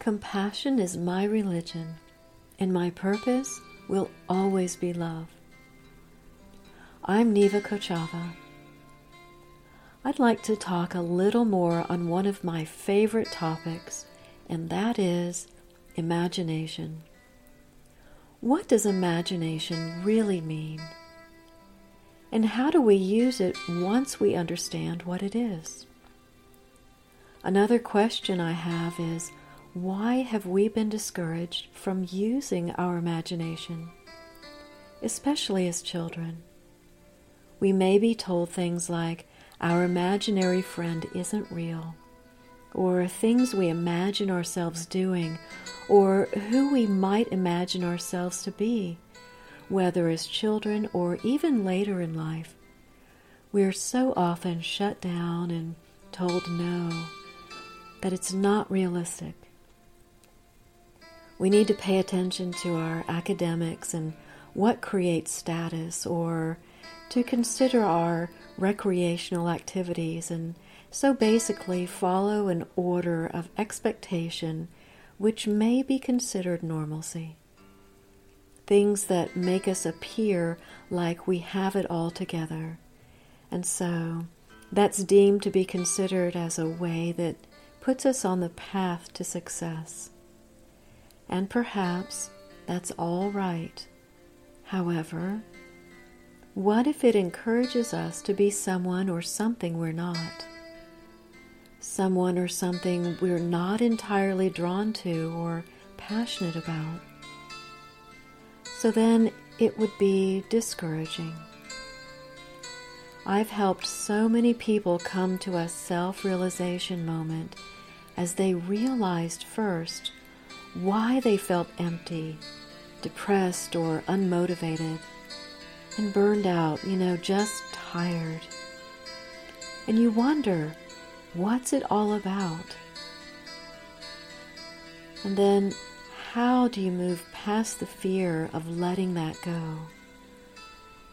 Compassion is my religion, and my purpose will always be love. I'm Neva Kochava. I'd like to talk a little more on one of my favorite topics, and that is imagination. What does imagination really mean? And how do we use it once we understand what it is? Another question I have is why have we been discouraged from using our imagination, especially as children? We may be told things like, our imaginary friend isn't real, or things we imagine ourselves doing, or who we might imagine ourselves to be, whether as children or even later in life. We are so often shut down and told no, that it's not realistic. We need to pay attention to our academics and what creates status, or to consider our recreational activities, and so basically follow an order of expectation which may be considered normalcy. Things that make us appear like we have it all together. And so that's deemed to be considered as a way that puts us on the path to success. And perhaps that's all right. However, what if it encourages us to be someone or something we're not? Someone or something we're not entirely drawn to or passionate about. So then it would be discouraging. I've helped so many people come to a self realization moment as they realized first why they felt empty, depressed, or unmotivated, and burned out, you know, just tired. And you wonder, what's it all about? And then, how do you move past the fear of letting that go?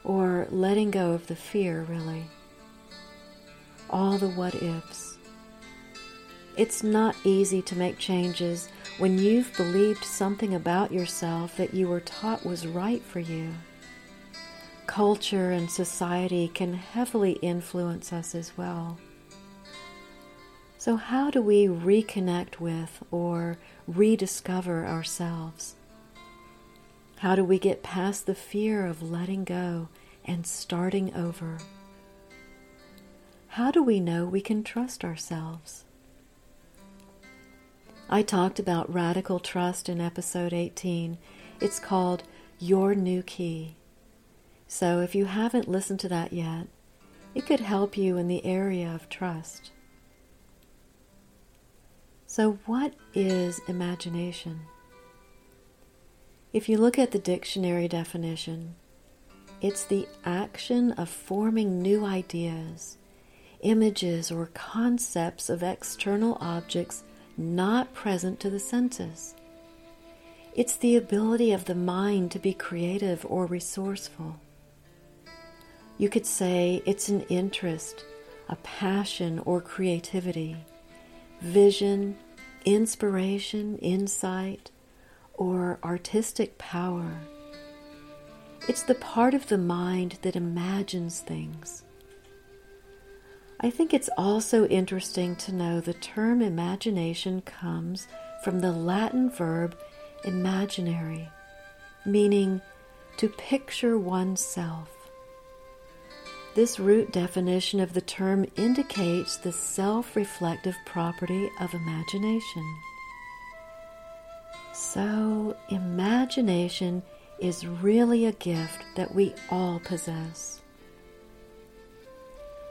Or letting go of the fear, really? All the what ifs. It's not easy to make changes when you've believed something about yourself that you were taught was right for you. Culture and society can heavily influence us as well. So, how do we reconnect with or rediscover ourselves? How do we get past the fear of letting go and starting over? How do we know we can trust ourselves? I talked about radical trust in episode 18. It's called Your New Key. So if you haven't listened to that yet, it could help you in the area of trust. So, what is imagination? If you look at the dictionary definition, it's the action of forming new ideas, images, or concepts of external objects not present to the senses. It's the ability of the mind to be creative or resourceful. You could say it's an interest, a passion, or creativity, vision, inspiration, insight, or artistic power. It's the part of the mind that imagines things. I think it's also interesting to know the term imagination comes from the Latin verb imaginari, meaning to picture oneself. This root definition of the term indicates the self reflective property of imagination. So, imagination is really a gift that we all possess.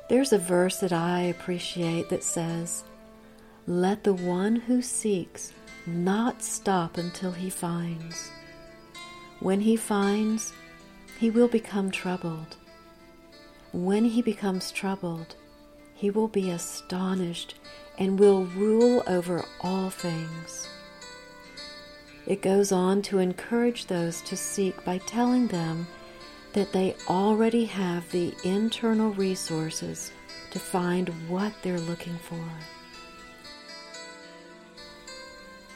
There's a verse that I appreciate that says, Let the one who seeks not stop until he finds. When he finds, he will become troubled. When he becomes troubled, he will be astonished and will rule over all things. It goes on to encourage those to seek by telling them that they already have the internal resources to find what they're looking for.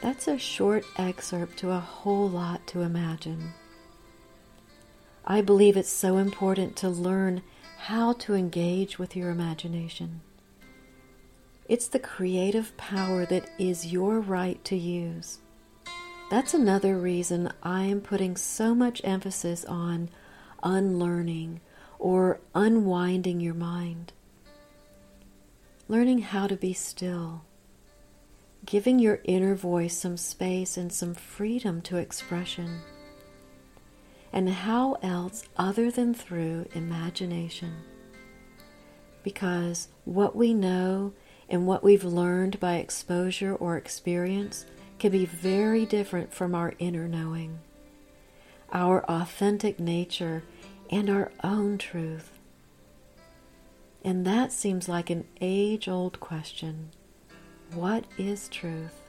That's a short excerpt to a whole lot to imagine. I believe it's so important to learn how to engage with your imagination. It's the creative power that is your right to use. That's another reason I am putting so much emphasis on unlearning or unwinding your mind. Learning how to be still. Giving your inner voice some space and some freedom to expression. And how else other than through imagination? Because what we know and what we've learned by exposure or experience can be very different from our inner knowing, our authentic nature, and our own truth. And that seems like an age old question What is truth?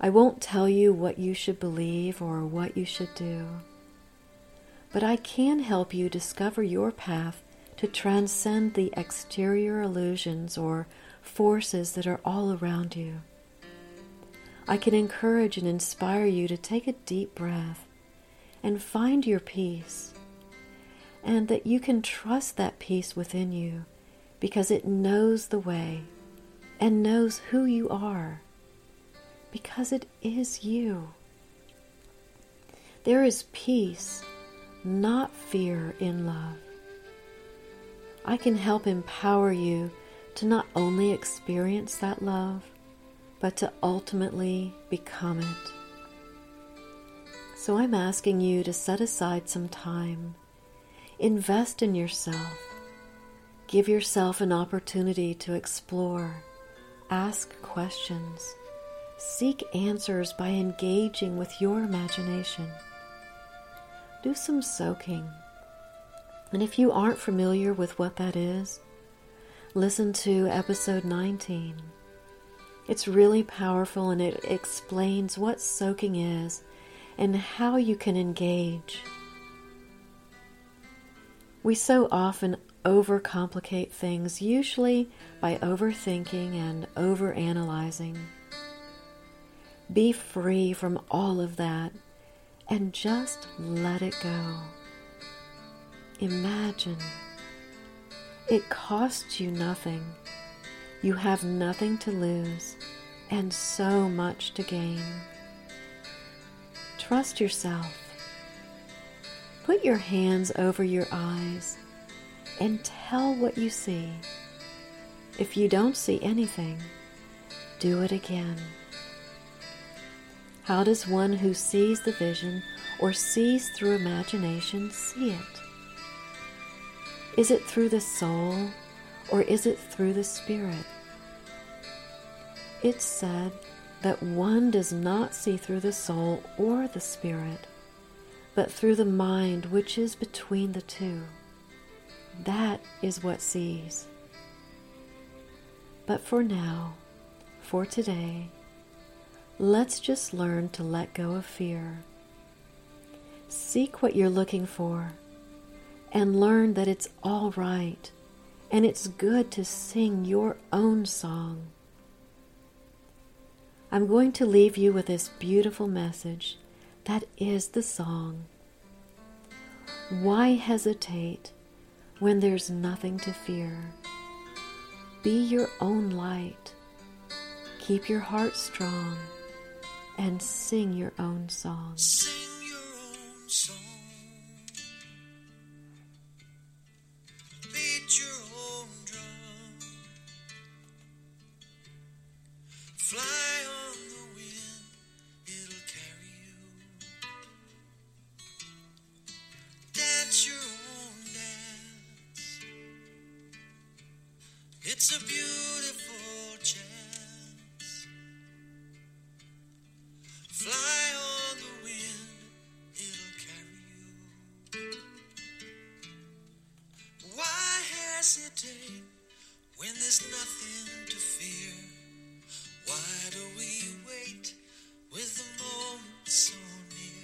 I won't tell you what you should believe or what you should do, but I can help you discover your path to transcend the exterior illusions or forces that are all around you. I can encourage and inspire you to take a deep breath and find your peace, and that you can trust that peace within you because it knows the way and knows who you are because it is you. There is peace, not fear, in love. I can help empower you to not only experience that love, but to ultimately become it. So I'm asking you to set aside some time, invest in yourself, give yourself an opportunity to explore, ask questions Seek answers by engaging with your imagination. Do some soaking. And if you aren't familiar with what that is, listen to episode 19. It's really powerful and it explains what soaking is and how you can engage. We so often overcomplicate things, usually by overthinking and overanalyzing. Be free from all of that and just let it go. Imagine. It costs you nothing. You have nothing to lose and so much to gain. Trust yourself. Put your hands over your eyes and tell what you see. If you don't see anything, do it again. How does one who sees the vision or sees through imagination see it? Is it through the soul or is it through the spirit? It's said that one does not see through the soul or the spirit, but through the mind which is between the two. That is what sees. But for now, for today, Let's just learn to let go of fear. Seek what you're looking for and learn that it's all right and it's good to sing your own song. I'm going to leave you with this beautiful message that is the song. Why hesitate when there's nothing to fear? Be your own light. Keep your heart strong and sing your own song. Fly It's a beautiful chance. Fly on the wind, it'll carry you. Why hesitate when there's nothing to fear? Why do we wait with the moment so near?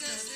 desde